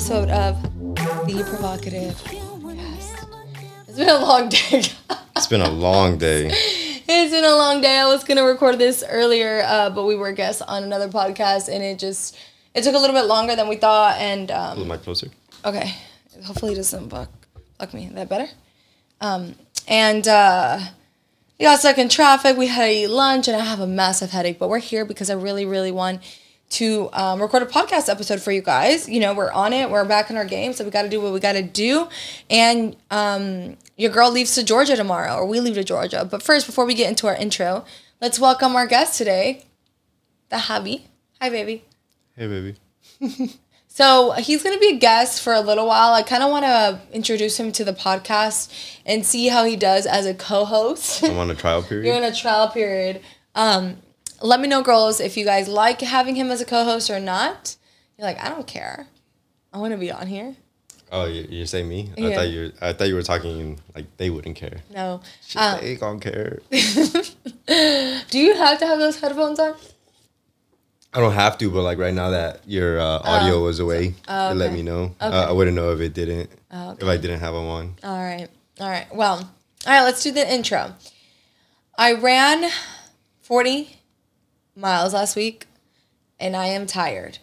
episode of The Provocative. It's been a long day. It's been a long day. it's been a long day. I was gonna record this earlier, uh, but we were guests on another podcast, and it just it took a little bit longer than we thought. And A um, little mic closer. okay, hopefully it doesn't buck buck me. Is that better? Um, and uh, we got stuck in traffic. We had to eat lunch, and I have a massive headache. But we're here because I really, really want to um, record a podcast episode for you guys. You know, we're on it. We're back in our game, so we got to do what we got to do. And um, your girl leaves to Georgia tomorrow, or we leave to Georgia. But first, before we get into our intro, let's welcome our guest today, the hobby. Hi, baby. Hey, baby. So he's gonna be a guest for a little while. I kind of want to introduce him to the podcast and see how he does as a co-host. I'm on a trial period. You're in a trial period. Um, let me know, girls, if you guys like having him as a co-host or not. You're like, I don't care. I want to be on here. oh, you, you're saying me? I thought you. I thought you were talking like they wouldn't care. No. Shit, Um, they gonna care. do you have to have those headphones on? I don't have to, but like right now that your uh, audio was away, Oh, it let me know. Okay. Uh, I wouldn't know if it didn't. Oh, If I didn't have them on. All right. All right. Well, all right, let's do the intro. I ran 40 miles last week and I am tired.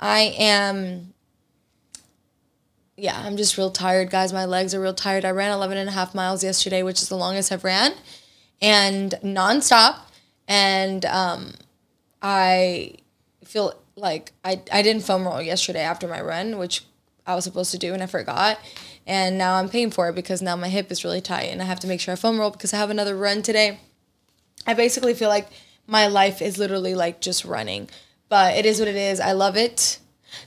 I am, yeah, I'm just real tired, guys. My legs are real tired. I ran 11 and a half miles yesterday, which is the longest I've ran, and nonstop. And um, I feel like I, I didn't foam roll yesterday after my run, which I was supposed to do and I forgot. And now I'm paying for it because now my hip is really tight and I have to make sure I foam roll because I have another run today. I basically feel like my life is literally like just running. But it is what it is. I love it.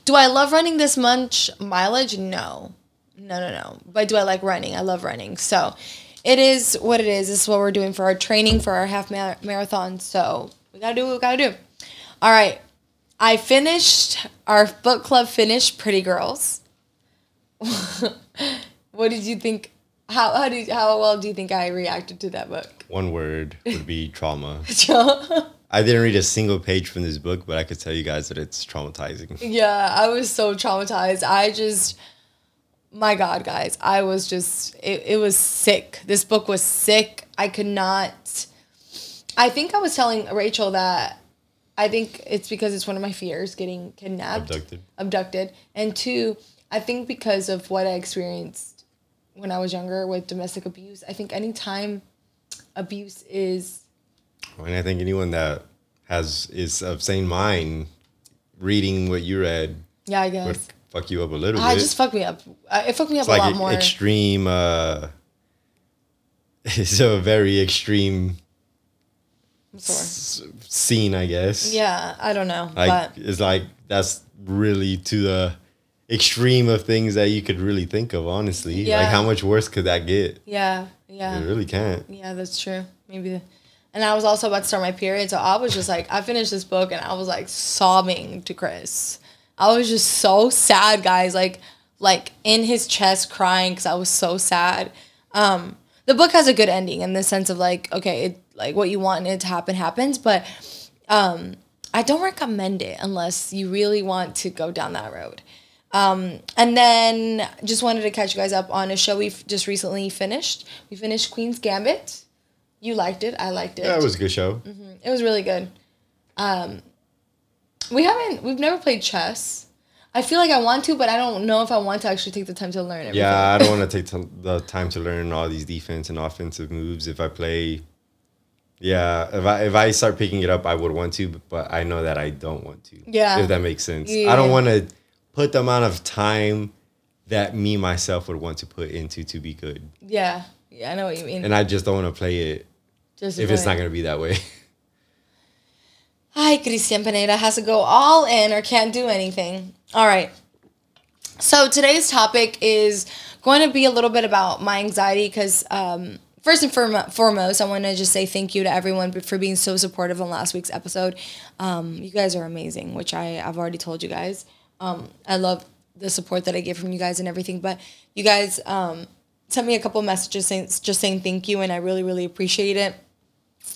Do I love running this much mileage? No. No, no, no. But do I like running? I love running. So it is what it is. This is what we're doing for our training for our half ma- marathon. So we got to do what we got to do. All right. I finished, our book club finished Pretty Girls. what did you think? How, how, did, how well do you think I reacted to that book? One word would be trauma. I didn't read a single page from this book, but I could tell you guys that it's traumatizing. Yeah, I was so traumatized. I just, my God, guys, I was just, it, it was sick. This book was sick. I could not, I think I was telling Rachel that I think it's because it's one of my fears getting kidnapped, Abducted. abducted. And two, I think because of what I experienced when I was younger with domestic abuse. I think anytime abuse is And I think anyone that has is of sane mind, reading what you read yeah, I would guess. fuck you up a little bit. I bit. just fucked me up. Uh, It fucked me up it's a like lot more. extreme. uh It's a very extreme s- scene, I guess. Yeah, I don't know, Like but it's like that's really to the extreme of things that you could really think of. Honestly, Yeah. like how much worse could that get? yeah, yeah, It really can't. yeah. That's true. Maybe, the, and I was also about to start my period, so I was just like, I finished this book and I was like sobbing to Chris. I was just so sad, guys. Like, like in his chest, crying because I was so sad. Um, the book has a good ending in the sense of like, okay, it, like what you want it to happen happens, but um, I don't recommend it unless you really want to go down that road. Um, and then just wanted to catch you guys up on a show we've just recently finished. We finished Queen's Gambit. You liked it. I liked it. Yeah, it was a good show. It was really good. Um, we haven't. We've never played chess. I feel like I want to, but I don't know if I want to actually take the time to learn everything. Yeah, I don't want to take t- the time to learn all these defense and offensive moves. If I play, yeah, if I if I start picking it up, I would want to, but I know that I don't want to. Yeah. if that makes sense. Yeah. I don't want to put the amount of time that me myself would want to put into to be good, Yeah. Yeah. I know what you mean. and I just don't want to play it just if it's not gonna be that way. Hi, Christian Pineda has to go all in or can't do anything. All right. So today's topic is going to be a little bit about my anxiety because, um, first and forem- foremost, I want to just say thank you to everyone for being so supportive on last week's episode. Um, you guys are amazing, which I, I've already told you guys. Um, I love the support that I get from you guys and everything, but you guys um, sent me a couple messages saying, just saying thank you, and I really, really appreciate it.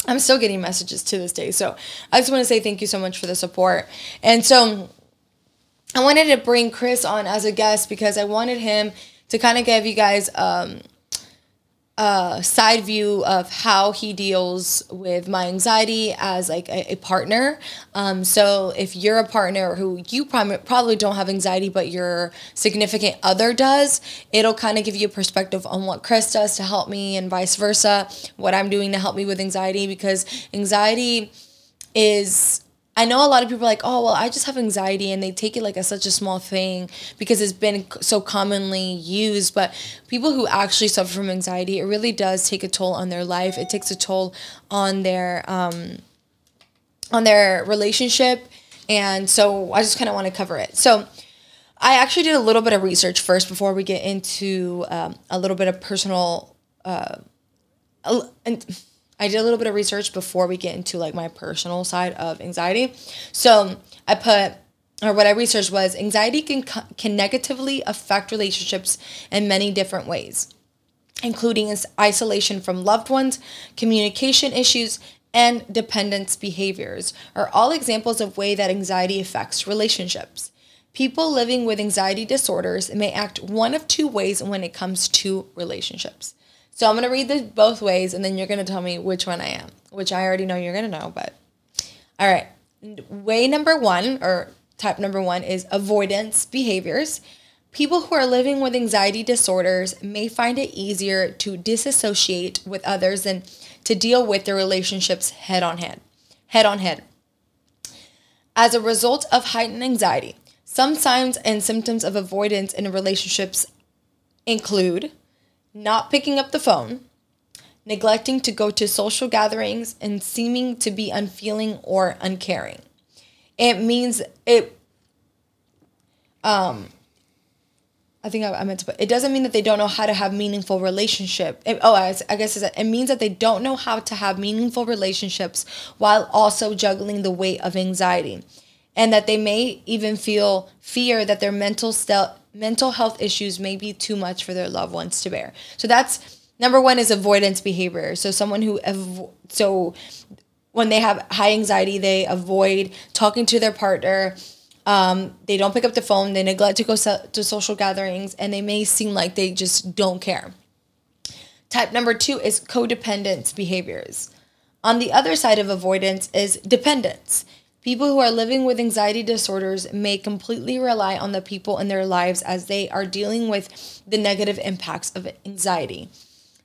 I'm still getting messages to this day. So I just want to say thank you so much for the support. And so I wanted to bring Chris on as a guest because I wanted him to kind of give you guys um, a side view of how he deals with my anxiety as like a, a partner. Um, so if you're a partner who you prom- probably don't have anxiety, but your significant other does, it'll kind of give you a perspective on what Chris does to help me and vice versa, what I'm doing to help me with anxiety because anxiety is I know a lot of people are like, oh, well, I just have anxiety, and they take it like as such a small thing because it's been so commonly used. But people who actually suffer from anxiety, it really does take a toll on their life. It takes a toll on their um, on their relationship, and so I just kind of want to cover it. So. I actually did a little bit of research first before we get into um, a little bit of personal uh, and I did a little bit of research before we get into like my personal side of anxiety. So I put or what I researched was anxiety can can negatively affect relationships in many different ways, including isolation from loved ones, communication issues, and dependence behaviors are all examples of way that anxiety affects relationships. People living with anxiety disorders may act one of two ways when it comes to relationships. So I'm gonna read this both ways, and then you're gonna tell me which one I am, which I already know you're gonna know. But all right, way number one or type number one is avoidance behaviors. People who are living with anxiety disorders may find it easier to disassociate with others than to deal with their relationships head on head. Head on head. As a result of heightened anxiety, some signs and symptoms of avoidance in relationships include not picking up the phone, neglecting to go to social gatherings, and seeming to be unfeeling or uncaring. It means it. Um, I think I, I meant to put. It doesn't mean that they don't know how to have meaningful relationship. It, oh, I, I guess it means that they don't know how to have meaningful relationships while also juggling the weight of anxiety, and that they may even feel fear that their mental mental health issues may be too much for their loved ones to bear. So that's number one is avoidance behavior. So someone who so when they have high anxiety, they avoid talking to their partner. Um, they don't pick up the phone. They neglect to go so- to social gatherings, and they may seem like they just don't care. Type number two is codependence behaviors. On the other side of avoidance is dependence. People who are living with anxiety disorders may completely rely on the people in their lives as they are dealing with the negative impacts of anxiety.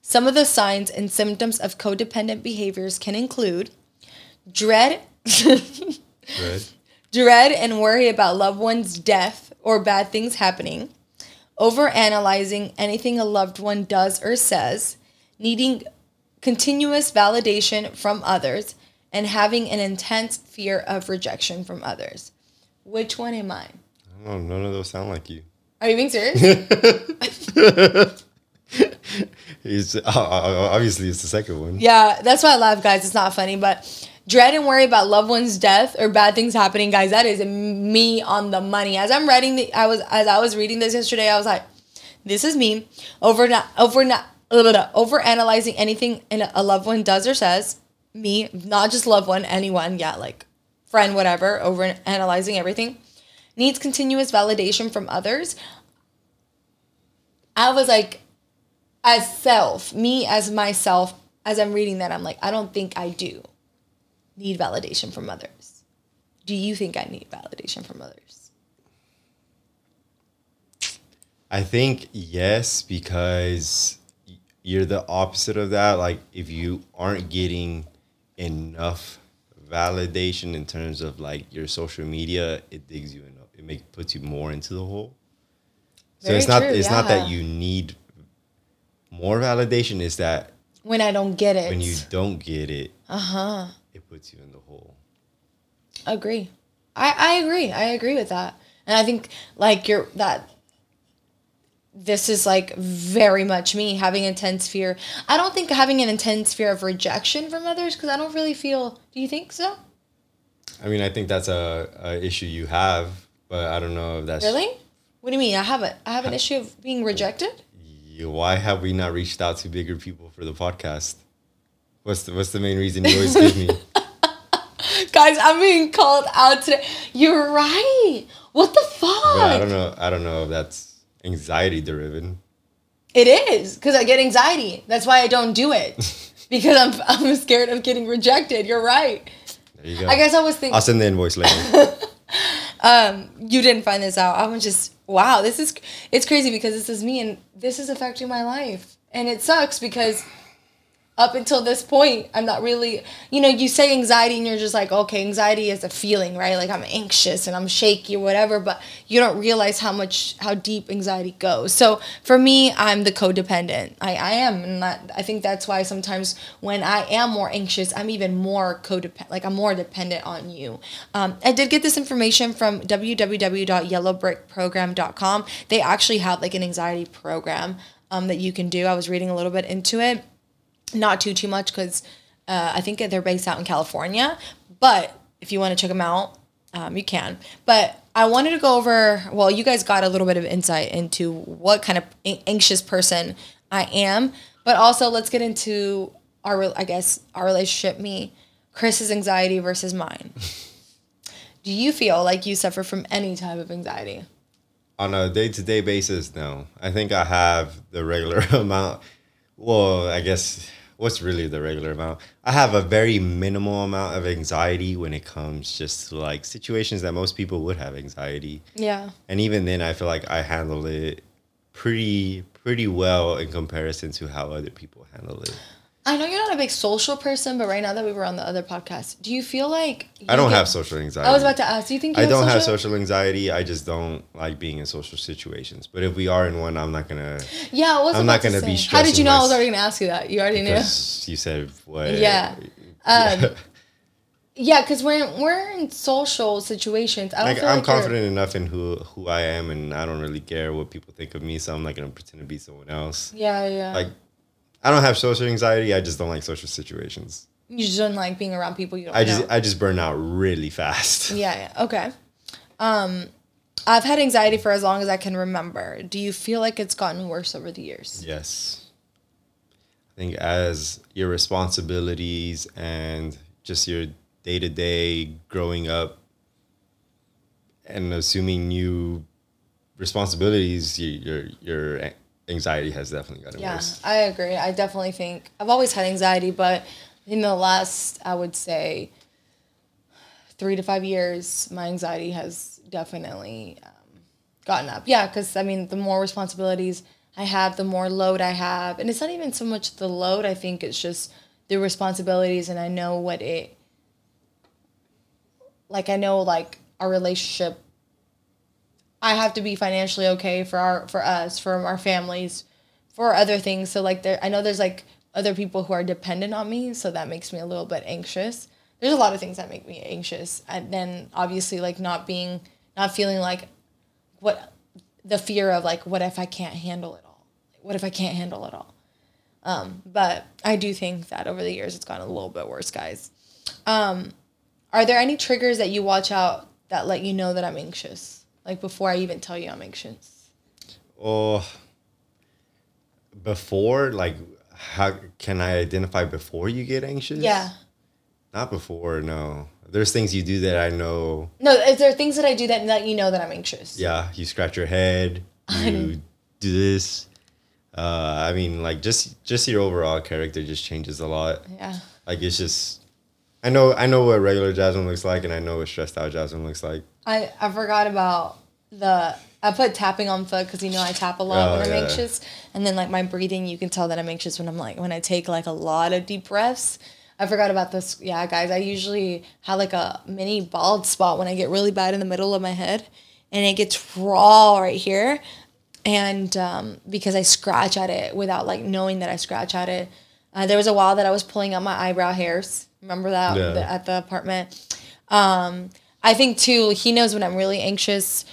Some of the signs and symptoms of codependent behaviors can include dread, dread, dread and worry about loved one's death or bad things happening, overanalyzing anything a loved one does or says, needing continuous validation from others, and having an intense fear of rejection from others. Which one am I? Oh, none of those sound like you. Are you being serious? it's, uh, obviously, it's the second one. Yeah, that's why I laugh, guys. It's not funny, but dread and worry about loved one's death or bad things happening, guys. That is me on the money. As I'm writing the, I was as I was reading this yesterday, I was like, "This is me." Over not over not over analyzing anything a loved one does or says me, not just loved one, anyone, yeah, like friend, whatever, over analyzing everything, needs continuous validation from others. I was like, as self, me as myself, as I'm reading that, I'm like, I don't think I do need validation from others. Do you think I need validation from others? I think yes, because you're the opposite of that. Like, if you aren't getting enough validation in terms of like your social media, it digs you in. It make puts you more into the hole. So it's not true, it's yeah. not that you need more validation. Is that when I don't get it. When you don't get it, uh huh, it puts you in the hole. Agree. I I agree. I agree with that. And I think like you're that this is like very much me having intense fear. I don't think having an intense fear of rejection from others because I don't really feel. Do you think so? I mean, I think that's a, a issue you have, but I don't know if that's really. What do you mean? I have a I have an issue of being rejected. Why have we not reached out to bigger people for the podcast? What's the What's the main reason you always give me? Guys, I'm being called out today. You're right. What the fuck? But I don't know. I don't know if that's anxiety driven. It is because I get anxiety. That's why I don't do it because I'm I'm scared of getting rejected. You're right. There you go. I guess I was thinking I'll send the invoice later. Um, you didn't find this out. I was just wow. This is it's crazy because this is me and this is affecting my life, and it sucks because up until this point, I'm not really. You know, you say anxiety and you're just like, okay, anxiety is a feeling, right? Like I'm anxious and I'm shaky or whatever, but you don't realize how much how deep anxiety goes. So for me, I'm the codependent. I I am, and that, I think that's why sometimes when I am more anxious, I'm even more codependent. Like I'm more dependent on you. Um, I did get this information from www.yellowbrickprogram.com. They actually have like an anxiety program um, that you can do. I was reading a little bit into it not too too much because uh, I think they're based out in California. But if you want to check them out, um, you can. But I wanted to go over. Well, you guys got a little bit of insight into what kind of anxious person I am, but also let's get into our. I guess our relationship. Me, Chris's anxiety versus mine. Do you feel like you suffer from any type of anxiety? On a day to day basis, no. I think I have the regular amount. Well, I guess what's really the regular amount? I have a very minimal amount of anxiety when it comes just to like situations that most people would have anxiety. Yeah. And even then, I feel like I handle it pretty pretty well in comparison to how other people handle it. I know you're not a big social person, but right now that we were on the other podcast, do you feel like I don't get- have social anxiety. I was about to ask. Do you think you I don't have social? social anxiety. I just don't like being in social situations. But if we are in one, I'm not gonna. Yeah, I was I'm not to gonna be say. How did you know I was already gonna ask you that? You already knew. Because you said what? Yeah. Um, Yeah, because we're we're in social situations. I don't like feel I'm like you're- confident enough in who who I am, and I don't really care what people think of me. So I'm not gonna pretend to be someone else. Yeah, yeah. Like, I don't have social anxiety. I just don't like social situations. you just don't like being around people you don't I just know. I just burn out really fast. yeah, yeah. Okay. Um, I've had anxiety for as long as I can remember. Do you feel like it's gotten worse over the years? Yes. I think as your responsibilities and just your day to day growing up and assuming new responsibilities, your your a- anxiety has definitely gotten Yeah, worse. Yeah, I agree. I definitely think I've always had anxiety, but in the last, I would say, three to five years, my anxiety has definitely um, gotten up. Yeah, because I mean, the more responsibilities I have, the more load I have, and it's not even so much the load. I think it's just the responsibilities, and I know what it. Like I know, like our relationship I have to be financially okay for our for us, for our families, for other things. So like there I know there's like other people who are dependent on me, so that makes me a little bit anxious. There's a lot of things that make me anxious. And then obviously like not being not feeling like what the fear of like what if I can't handle it all? What if I can't handle it all? Um, but I do think that over the years it's gotten a little bit worse, guys. Um, are there any triggers that you watch out that let you know that I'm anxious? Like before I even tell you I'm anxious. Or before, like, how can I identify before you get anxious? Yeah. Not before, no. There's things you do that I know. No, is there things that I do that let you know that I'm anxious? Yeah, you scratch your head. You do this. Uh, I mean, like just just your overall character just changes a lot. Yeah. Like it's just, I know I know what regular Jasmine looks like, and I know what stressed out Jasmine looks like. I, I forgot about the I put tapping on foot because you know I tap a lot Oh, when I'm yeah. anxious, and then like my breathing, you can tell that I'm anxious when I'm like when I take like a lot of deep breaths. I forgot about this. Yeah, guys, I usually have like a mini bald spot when I get really bad in the middle of my head, and it gets raw right here, and um, because I scratch at it without like knowing that I scratch at it. Uh, there was a while that I was pulling out my eyebrow hairs. Remember that Yeah. at the apartment. Um, I think too, he knows when I'm really anxious.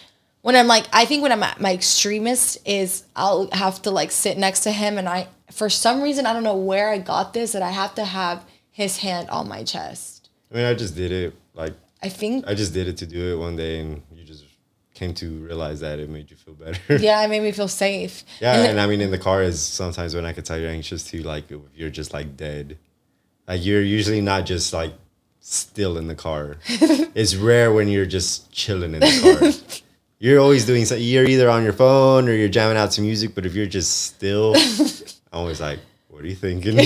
When I'm like, I think when I'm at my extremist is I'll have to like sit next to him, and I, for some reason, I don't know where I got this, that I have to have his hand on my chest. I mean, I just did it. Like I think, I just did it to do it one day, and you just came to realize that it made you feel better. yeah, it made me feel safe. Yeah, And and I mean, in the car is sometimes when I could tell you're anxious too. Like if you're just like dead, like you're usually not just like still in the car. it's rare when you're just chilling in the car. you're always doing something. You're either on your phone or you're jamming out some music. But if you're just still, I'm always like, "What are you thinking?"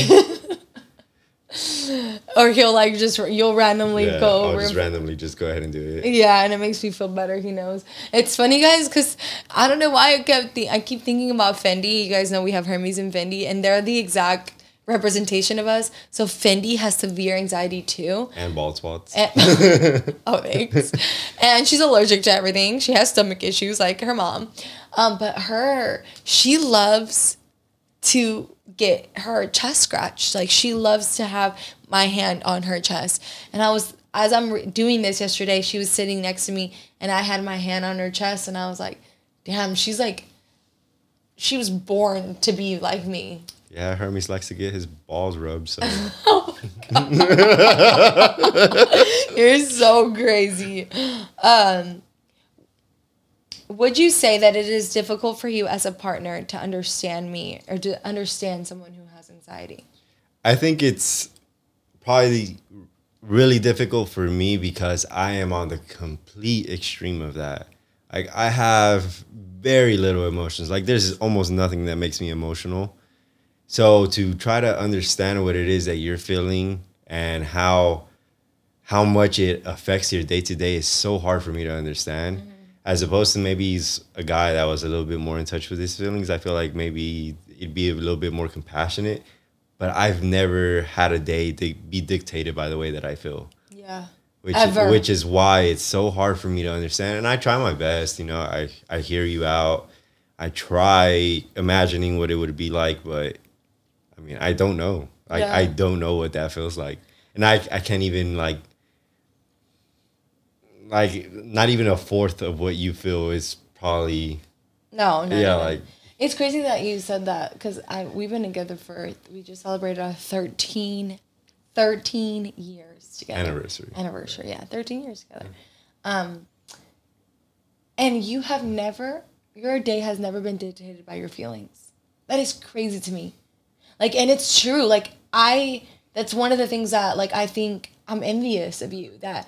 or he'll like just you'll randomly yeah, go I'll over. just randomly just go ahead and do it. yeah, and it makes me feel better. He knows. It's funny, guys, because I don't know why I kept the I keep thinking about Fendi. You guys know we have Hermes and Fendi, and they're the exact representation of us. So Fendi has severe anxiety too. And bald spots. And, oh, thanks. And she's allergic to everything. She has stomach issues like her mom. Um, but her, she loves to get her chest scratched. Like she loves to have my hand on her chest. And I was, as I'm re- doing this yesterday, she was sitting next to me and I had my hand on her chest and I was like, damn, she's like, she was born to be like me. yeah, Hermes likes to get his balls rubbed. So You're so crazy. Um, would you say that it is difficult for you as a partner to understand me or to understand someone who has anxiety? I think it's probably really difficult for me because I am on the complete extreme of that. Like I have very little emotions. Like there's almost nothing that makes me emotional. So to try to understand what it is that you're feeling and how how much it affects your day to day is so hard for me to understand. Mm-hmm. As opposed to maybe he's a guy that was a little bit more in touch with his feelings. I feel like maybe it'd be a little bit more compassionate. But I've never had a day to be dictated by the way that I feel Yeah. Which Ever. which is why it's so hard for me to understand. And I try my best, you know. I I hear you out. I try imagining what it would be like, but I mean, I don't know. I Yeah. I don't know what that feels like, and I I can't even like like not even a fourth of what you feel is probably No, no. yeah no, like It's crazy that you said that because we've been together for, we just celebrated our 13, 13 years together. anniversary. Anniversary, yeah. 13 years together. Um, and you have never, your day has never been dictated by your feelings. That is crazy to me. Like, and it's true. Like, I, that's one of the things that, like, I think I'm envious of you that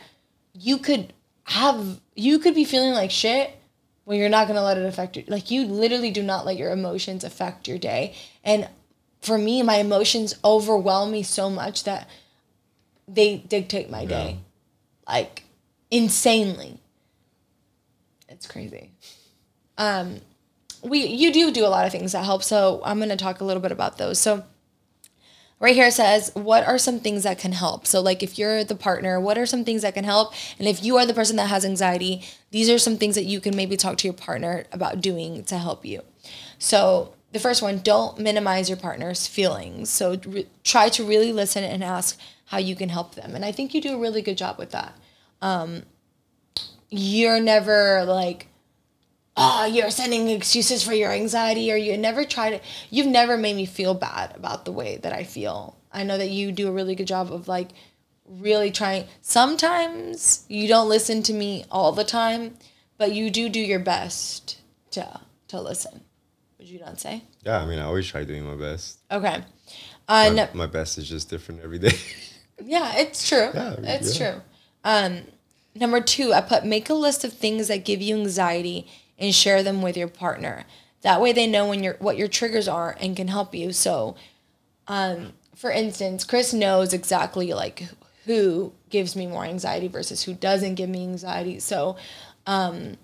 you could have, you could be feeling like shit when you're not to let it affect you. Like, you literally do not let your emotions affect your day. And for me, my emotions overwhelm me so much that they dictate my day. Like, insanely. It's crazy. Um, we you do do a lot of things that help. So I'm going to talk a little bit about those. So right here it says what are some things that can help so like if you're the partner what are some things that can help and if you are the person that has anxiety these are some things that you can maybe talk to your partner about doing to help you so the first one don't minimize your partner's feelings so re- try to really listen and ask how you can help them and i think you do a really good job with that um, you're never like oh, you're sending excuses for your anxiety, or you never try to, you've never made me feel bad about the way that I feel. I know that you do a really good job of like really trying. Sometimes you don't listen to me all the time, but you do do your best to to listen. You not say? Yeah, I mean, I always try doing my best. Okay. Uh, My, no, my best is just different every day. Yeah, it's true. Yeah, it's yeah. true. Um, number two, I put make a list of things that give you anxiety and share them with your partner. That way, they know when your what your triggers are and can help you. So, um, for instance, Chris knows exactly like who gives me more anxiety versus who doesn't give me anxiety. So, um,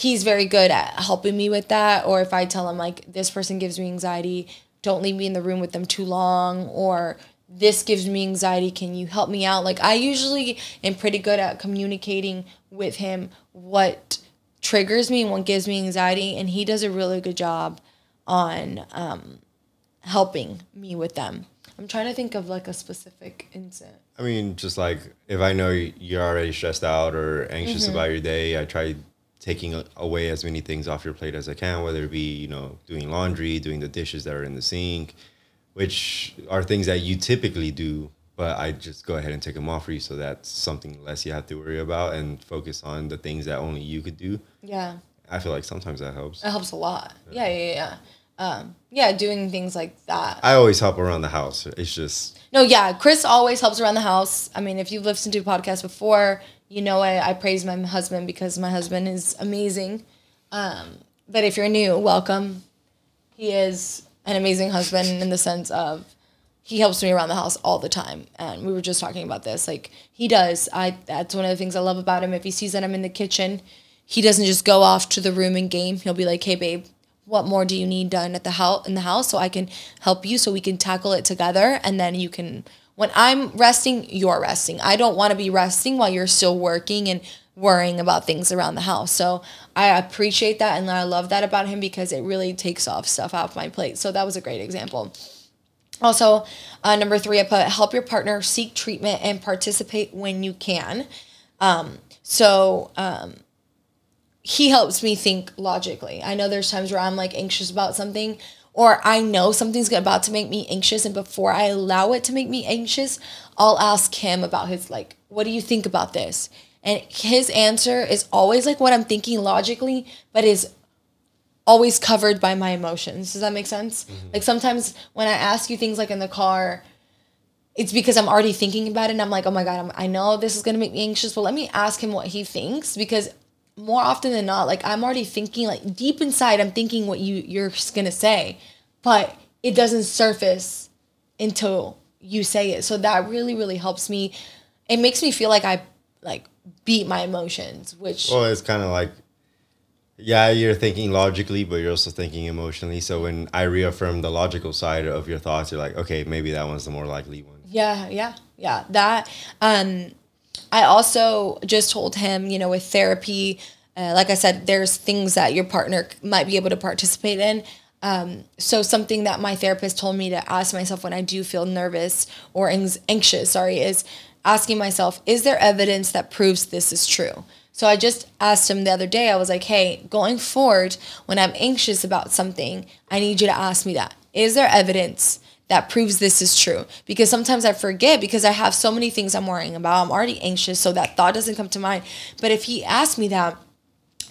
he's very good at helping me with that. Or if I tell him like this person gives me anxiety, don't leave me in the room with them too long. Or this gives me anxiety. Can you help me out? Like I usually am pretty good at communicating with him what triggers me and what gives me anxiety, and he does a really good job on um, helping me with them. I'm trying to think of like a specific incident. I mean, just like if I know you're already stressed out or anxious Mm-hmm. about your day, I try taking away as many things off your plate as I can, whether it be, you know, doing laundry, doing the dishes that are in the sink, which are things that you typically do, but I just go ahead and take them off for you so that's something less you have to worry about and focus on the things that only you could do. Yeah. I feel like sometimes that helps. It helps a lot. Yeah, yeah, yeah. um, yeah, doing things like that. I always help around the house. It's just No, yeah, Chris always helps around the house. I mean, if you've listened to podcasts before, you know I, I praise my husband because my husband is amazing. Um, but if you're new, welcome. He is an amazing husband in the sense of he helps me around the house all the time. And we were just talking about this. Like he does. I that's one of the things I love about him. If he sees that I'm in the kitchen, he doesn't just go off to the room and game. He'll be like, "Hey, babe, what more do you need done at the house in the house so I can help you so we can tackle it together and then you can when I'm resting, you're resting. I don't want to be resting while you're still working and worrying about things around the house. So I appreciate that and I love that about him because it really takes off stuff off my plate. So that was a great example. Also, uh, number three, I put help your partner seek treatment and participate when you can. Um, so um, he helps me think logically. I know there's times where I'm like anxious about something, or I know something's about to make me anxious, and before I allow it to make me anxious, I'll ask him about his like, what do you think about this? And his answer is always like what I'm thinking logically, but is always covered by my emotions. Does that make sense? Mm-hmm. Like sometimes when I ask you things like in the car, it's because I'm already thinking about it and I'm like, oh my God, I'm, I know this is going to make me anxious, but let me ask him what he thinks because more often than not, like I'm already thinking, like deep inside, I'm thinking what you, you're to say, but it doesn't surface until you say it. So that really, really helps me. It makes me feel like I like beat my emotions, which well, it's kind of like yeah, you're thinking logically, but you're also thinking emotionally. So when I reaffirm the logical side of your thoughts, you're like, okay, maybe that one's the more likely one. Yeah, yeah, yeah. That um, I also just told him, you know, with therapy, uh, like I said, there's things that your partner might be able to participate in. Um, so something that my therapist told me to ask myself when I do feel nervous or anxious, sorry, is asking myself, is there evidence that proves this is true? So I just asked him the other day, I was like, hey, going forward, when I'm anxious about something, I need you to ask me that. Is there evidence that proves this is true? Because sometimes I forget because I have so many things I'm worrying about. I'm already anxious, so that thought doesn't come to mind. But if he asked me that,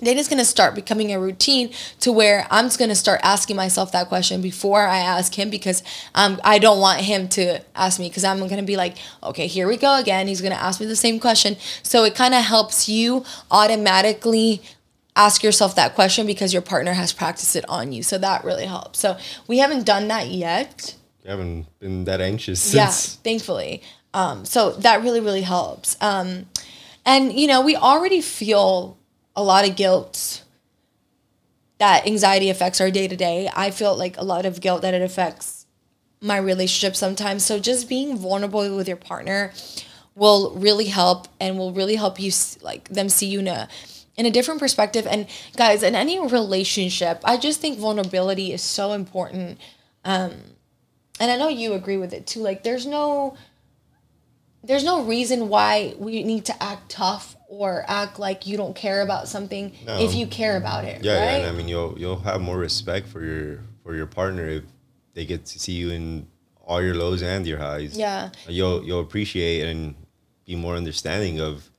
then it's going to start becoming a routine to where I'm just going to start asking myself that question before I ask him because um, I don't want him to ask me because I'm going to be like, okay, here we go again. He's going to ask me the same question. So it kind of helps you automatically ask yourself that question because your partner has practiced it on you. So that really helps. So we haven't done that yet. Haven't been that anxious since. Yeah, thankfully. Um, so that really, really helps. Um, and, you know, we already feel a lot of guilt that anxiety affects our day to day. I feel like a lot of guilt that it affects my relationship sometimes. So just being vulnerable with your partner will really help and will really help you like them see you in a in a different perspective and guys in any relationship i just think vulnerability is so important um and i know you agree with it too like there's no there's no reason why we need to act tough or act like you don't care about something no. if you care about it. Yeah, right? yeah. And I mean, you'll you'll have more respect for your for your partner if they get to see you in all your lows and your highs. Yeah. Uh, you'll you'll appreciate and be more understanding of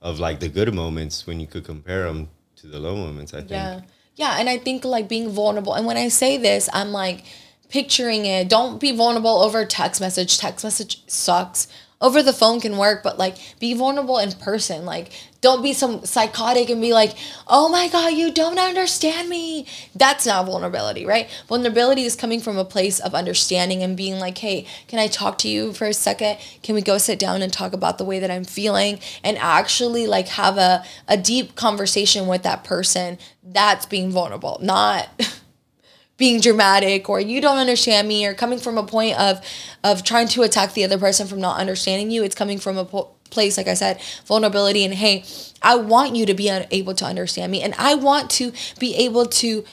of like the good moments when you could compare them to the low moments. I think. Yeah. Yeah, and I think like being vulnerable. And when I say this, I'm like picturing it. Don't be vulnerable over text message. Text message sucks over the phone can work, but like be vulnerable in person. Like don't be some psychotic and be like, oh my God, you don't understand me. That's not vulnerability, right? Vulnerability is coming from a place of understanding and being like, hey, can I talk to you for a second? Can we go sit down and talk about the way that I'm feeling and actually like have a, a deep conversation with that person? That's being vulnerable, not being dramatic or you don't understand me or coming from a point of of trying to attack the other person from not understanding you it's coming from a po- place like i said vulnerability and hey i want you to be able to understand me and i want to be able to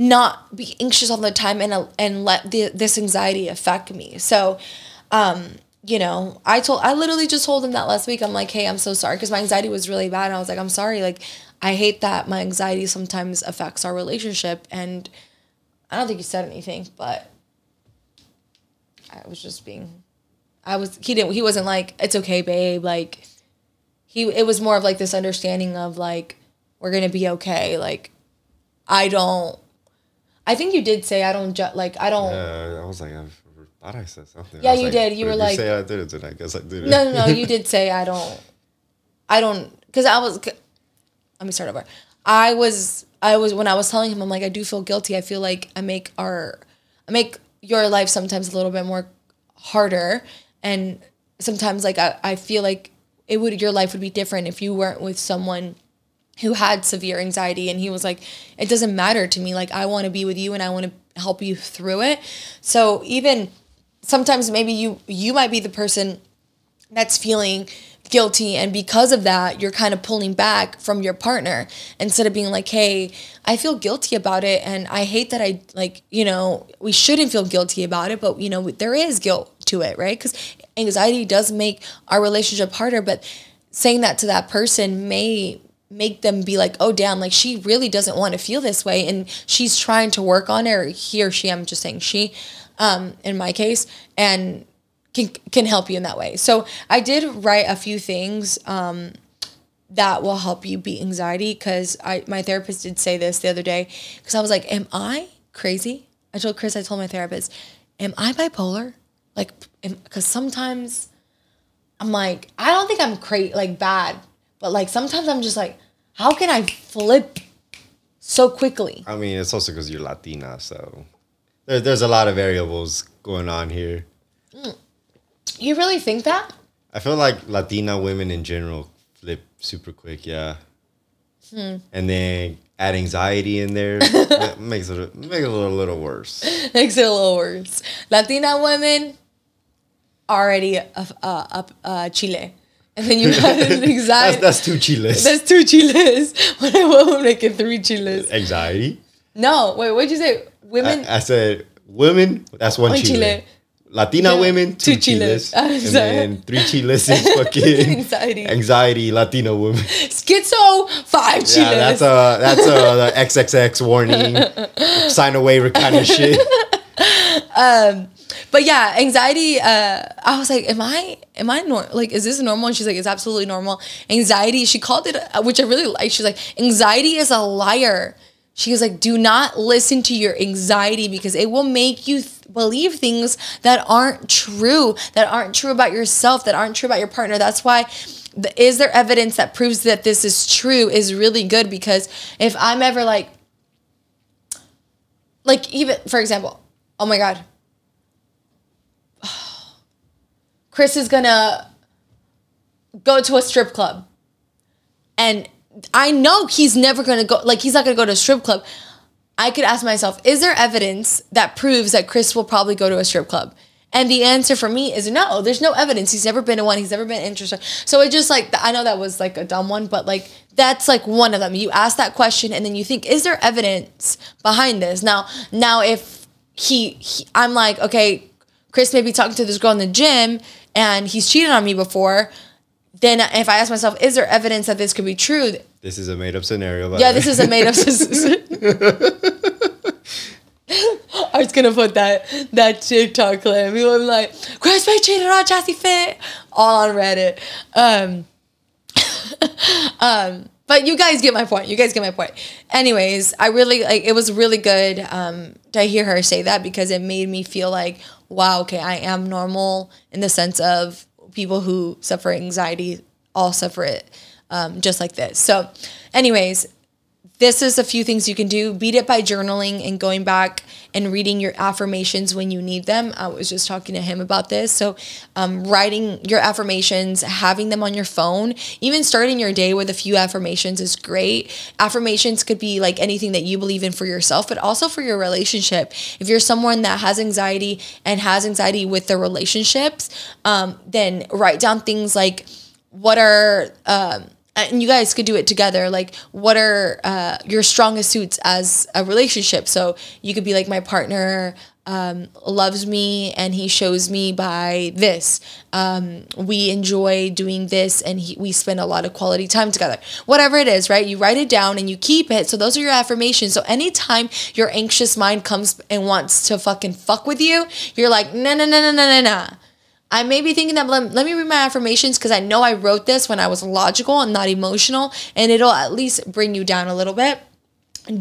not be anxious all the time and and let the, this anxiety affect me. So um you know i told i literally just told him that last week. I'm like hey i'm so sorry because my anxiety was really bad. And i was like i'm sorry like i hate that my anxiety sometimes affects our relationship and I don't think he said anything, but I was just being I was he didn't he wasn't like it's okay babe like he it was more of like this understanding of like we're to be okay like I don't I think you did say I don't ju- like I don't. Uh, I was like, I thought I said something. Yeah, you like, did. You were like- say I did it, then I guess I did it. No, no, no. You did say I don't. I don't because I was. Let me start over. I was. I was when I was telling him. I'm like, I do feel guilty. I feel like I make our, I make your life sometimes a little bit more harder, and sometimes like I, I feel like it would your life would be different if you weren't with someone who had severe anxiety and he was like it doesn't matter to me like i want to be with you and i want to help you through it so even sometimes maybe you you might be the person that's feeling guilty and because of that you're kind of pulling back from your partner instead of being like hey i feel guilty about it and i hate that i like you know we shouldn't feel guilty about it but you know there is guilt to it right? Because anxiety does make our relationship harder but saying that to that person may make them be like oh damn like she really doesn't want to feel this way and she's trying to work on it or he or she i'm just saying she um in my case and can can help you in that way. So I did write a few things um, that will help you beat anxiety because I my therapist did say this the other day because I was like, am I crazy? I told Chris, I told my therapist, am I bipolar? Like, because sometimes I'm like, I don't think I'm crazy, like bad, but like sometimes I'm just like, how can I flip so quickly? I mean, it's also because you're Latina, so there, there's a lot of variables going on here. You really think that? I feel like Latina women in general flip super quick, yeah. Hmm. And then add anxiety in there makes it make it a little, little worse. makes it a little worse. Latina women already uh, uh, uh, Chile, and then you That's, anxiety. that's two chiles. That's two chiles. When I want make it three chiles. anxiety. No, wait, what'd you say? Women. I, I said women. That's one, One chile. chile. Latina Yeah, women, two, two and then three chiles is fucking Anxiety. Anxiety, Latino women. Schizo, five chiles. Yeah, that's a that's a the XXX warning, sign a waiver kind of shit. but yeah, anxiety. Uh, I was like, am I, am I normal? like, is this normal? And she's like, it's absolutely normal. Anxiety. She called it, uh, which I really like. She's like, anxiety is a liar. She was like, do not listen to your anxiety because it will make you th- believe things that aren't true, that aren't true about yourself, that aren't true about your partner. That's why. Is there evidence that proves that this is true is really good because if I'm ever like, like even for example, oh my god, Chris is gonna go to a strip club. And I know he's never gonna go, like, he's not gonna go to a strip club. I could ask myself, is there evidence that proves that Chris will probably go to a strip club? And the answer for me is no, there's no evidence. He's never been to one, he's never been interested. So it just like, I know that was like a dumb one, but like, that's like one of them. You ask that question and then you think, is there evidence behind this? Now, now if he, he I'm like, okay, Chris may be talking to this girl in the gym and he's cheated on me before, then if I ask myself, is there evidence that this could be true? This is a made up scenario. Yeah, this is a made up. Scenario. I was gonna put that that TikTok clip. People were like, Chris May cheated on Jazzy Fit, all on Reddit. Um, um, but you guys get my point. You guys get my point. Anyways, I really like. It was really good um, to hear her say that because it made me feel like, wow, okay, I am normal in the sense of people who suffer anxiety all suffer it, um, just like this. So, anyways, this is a few things you can do. Beat it by journaling and going back and reading your affirmations when you need them. I was just talking to him about this. So, um, writing your affirmations, having them on your phone, even starting your day with a few affirmations is great. Affirmations could be like anything that you believe in for yourself, but also for your relationship. If you're someone that has anxiety and has anxiety with their relationships, um, then write down things like, what are um, and you guys could do it together like what are uh, your strongest suits as a relationship? So you could be like my partner um, loves me and he shows me by this. Um, we enjoy doing this and he, we spend a lot of quality time together. Whatever it is right? You write it down and you keep it. So those are your affirmations. So anytime your anxious mind comes and wants to fucking fuck with you you're like no no no no no no no I may be thinking that let, let me read my affirmations because I know I wrote this when I was logical and not emotional, and it'll at least bring you down a little bit.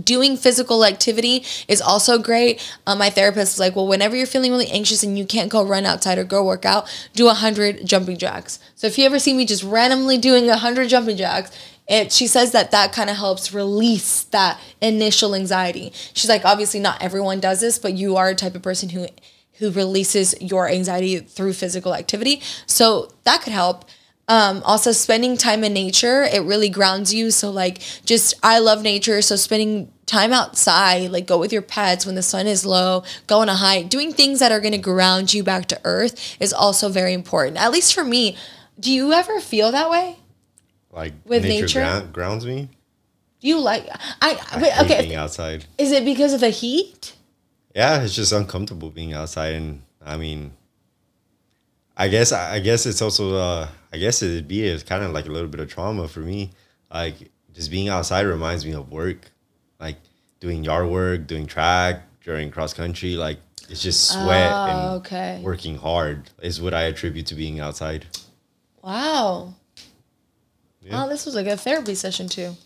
doing physical activity is also great. Um, my therapist is like, well, whenever you're feeling really anxious and you can't go run outside or go work out, do 100 jumping jacks. So if you ever see me just randomly doing 100 jumping jacks, it, she says that that kind of helps release that initial anxiety. She's like, obviously, not everyone does this, but you are a type of person who who releases your anxiety through physical activity. So that could help. Um, also, spending time in nature, it really grounds you. So, like, just I love nature. So, spending time outside, like, go with your pets when the sun is low, go on a hike, doing things that are going to ground you back to earth is also very important. At least for me. Do you ever feel that way? Like With nature, nature? ground- grounds me. Do you like, I, I okay. outside. Is it because of the heat? Yeah, it's just uncomfortable being outside, and I mean, I guess I guess it's also uh, I guess it'd be it's kind of like a little bit of trauma for me. Like just being outside reminds me of work, like doing yard work, doing track, during cross country. Like it's just sweat Oh, and okay. working hard is what I attribute to being outside. Wow. Yeah. Oh, this was a good therapy session too.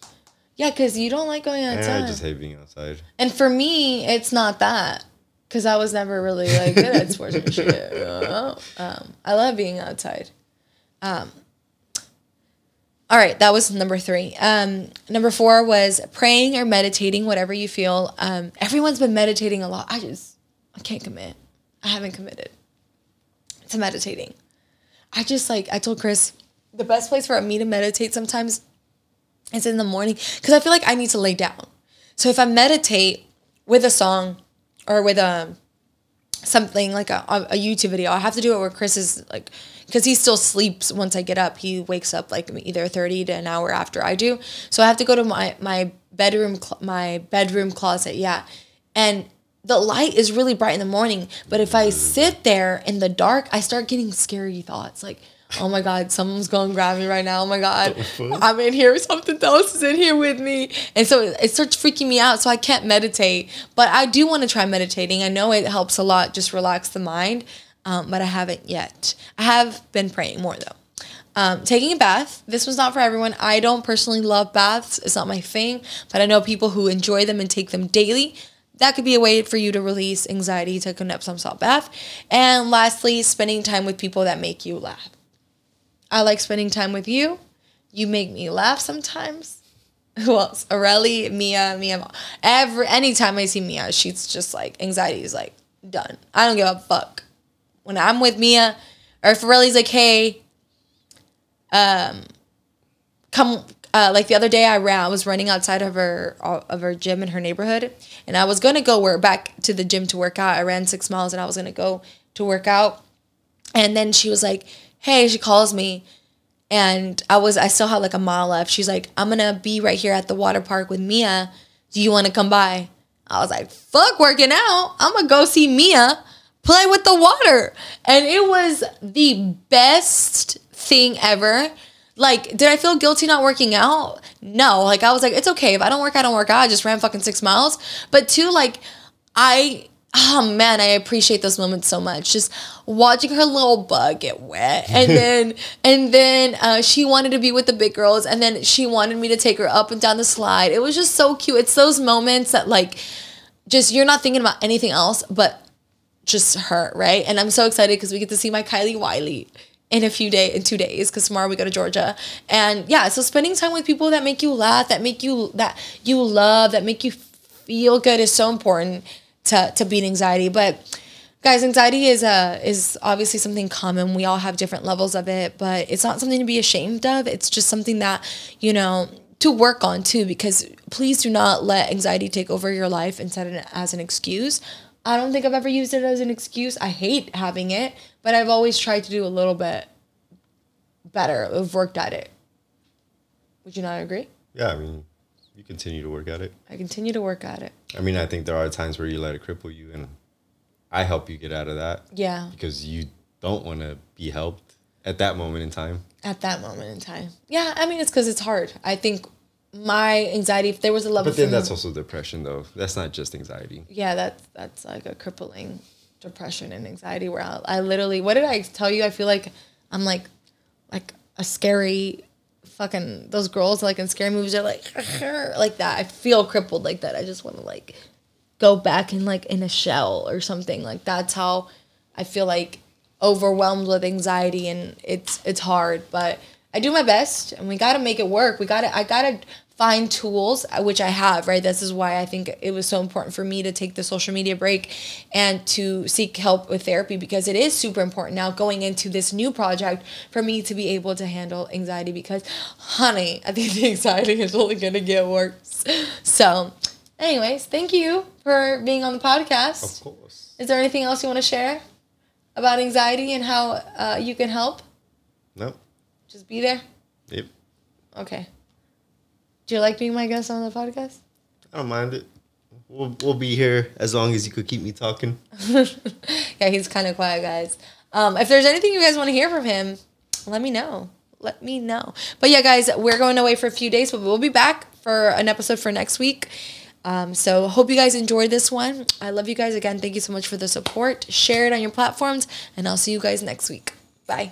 Yeah, because you don't like going outside. I just hate being outside. and for me, it's not that. Because I was never really like good at sports and shit. Um, I love being outside. Um, all right, that was number three. Um, number four was praying or meditating, whatever you feel. Um, everyone's been meditating a lot. I just, I can't commit. I haven't committed to meditating. I just like, I told Chris, the best place for me to meditate sometimes is in the morning because I feel like I need to lay down. So if I meditate with a song or with a something like a, a YouTube video, I have to do it where Chris is like, because he still sleeps once I get up. He wakes up like either thirty to an hour after I do. So I have to go to my my bedroom my bedroom closet. Yeah, and the light is really bright in the morning. But if I sit there in the dark, I start getting scary thoughts like. Oh my God, someone's going to grab me right now. Oh my God, I'm in here. Something else is in here with me. And so it, it starts freaking me out. So I can't meditate. But I do want to try meditating. I know it helps a lot, just relax the mind. Um, but I haven't yet. I have been praying more though. Um, taking a bath. This was not for everyone. I don't personally love baths. It's not my thing. But I know people who enjoy them and take them daily. That could be a way for you to release anxiety, take an Epsom salt bath. And lastly, spending time with people that make you laugh. I like spending time with you. You make me laugh sometimes. Who else? Aurelie, Mia, Mia. Every anytime I see Mia, she's just like anxiety is like done. I don't give a fuck. When I'm with Mia, or if Aurelie's like, hey, um, come. Uh, like the other day, I ran. I was running outside of her of her gym in her neighborhood, and I was gonna go work back to the gym to work out. I ran six miles, and I was gonna go to work out. And then she was like, "Hey," she calls me, and I was I still had like a mile left. She's like, "I'm gonna be right here at the water park with Mia. Do you want to come by?" I was like, "Fuck working out. I'm gonna go see Mia play with the water," and it was the best thing ever. Like, did I feel guilty not working out? No. Like, I was like, it's okay if I don't work, I don't work out. I just ran fucking six miles. But two, like, I oh man, I appreciate those moments so much. Just watching her little bug get wet, and then and then uh, she wanted to be with the big girls, and then she wanted me to take her up and down the slide. It was just so cute. It's those moments that like, just you're not thinking about anything else but just her, right? And I'm so excited because we get to see my Kylie Wiley in a few days, in two days, because tomorrow we go to Georgia. And yeah, so spending time with people that make you laugh, that make you that you love, that make you feel good is so important to to beat anxiety. But guys, anxiety is a is obviously something common. We all have different levels of it, but it's not something to be ashamed of. It's just something that you know to work on too. Because please do not let anxiety take over your life and set it as an excuse. I don't think I've ever used it as an excuse. I hate having it, but I've always tried to do a little bit better. I've worked at it. Would you not agree? Yeah, I mean, you continue to work at it. I continue to work at it. I mean, I think there are times where you let it cripple you, and I help you get out of that Yeah, because you don't want to be helped at that moment in time. at that moment in time. Yeah, I mean it's because it's hard. I think my anxiety. If there was a level, But then that's also depression, though. That's not just anxiety. yeah, that's that's like a crippling depression and anxiety where I, I literally. What did I tell you? I feel like I'm like like a scary fucking those girls like in scary movies are like like that. I feel crippled like that. I just want to like go back in like in a shell or something. Like that's how I feel like overwhelmed with anxiety and it's it's hard, but I do my best and we got to make it work. We got to I got to find tools uh, which I have, right? This is why I think it was so important for me to take the social media break and to seek help with therapy because it is super important now going into this new project for me to be able to handle anxiety because honey, I think the anxiety is only going to get worse. So, anyways, thank you for being on the podcast. Of course. Is there anything else you want to share about anxiety and how uh, you can help? Nope. Just be there. Yep. Okay. Do you like being my guest on the podcast? I don't mind it. We'll, we'll be here as long as you could keep me talking. yeah, he's kind of quiet, guys. Um, if there's anything you guys want to hear from him, let me know. Let me know. But yeah, guys, we're going away for a few days, but we'll be back for an episode for next week. Um, so hope you guys enjoyed this one. I love you guys again. Thank you so much for the support. Share it on your platforms, and I'll see you guys next week. Bye.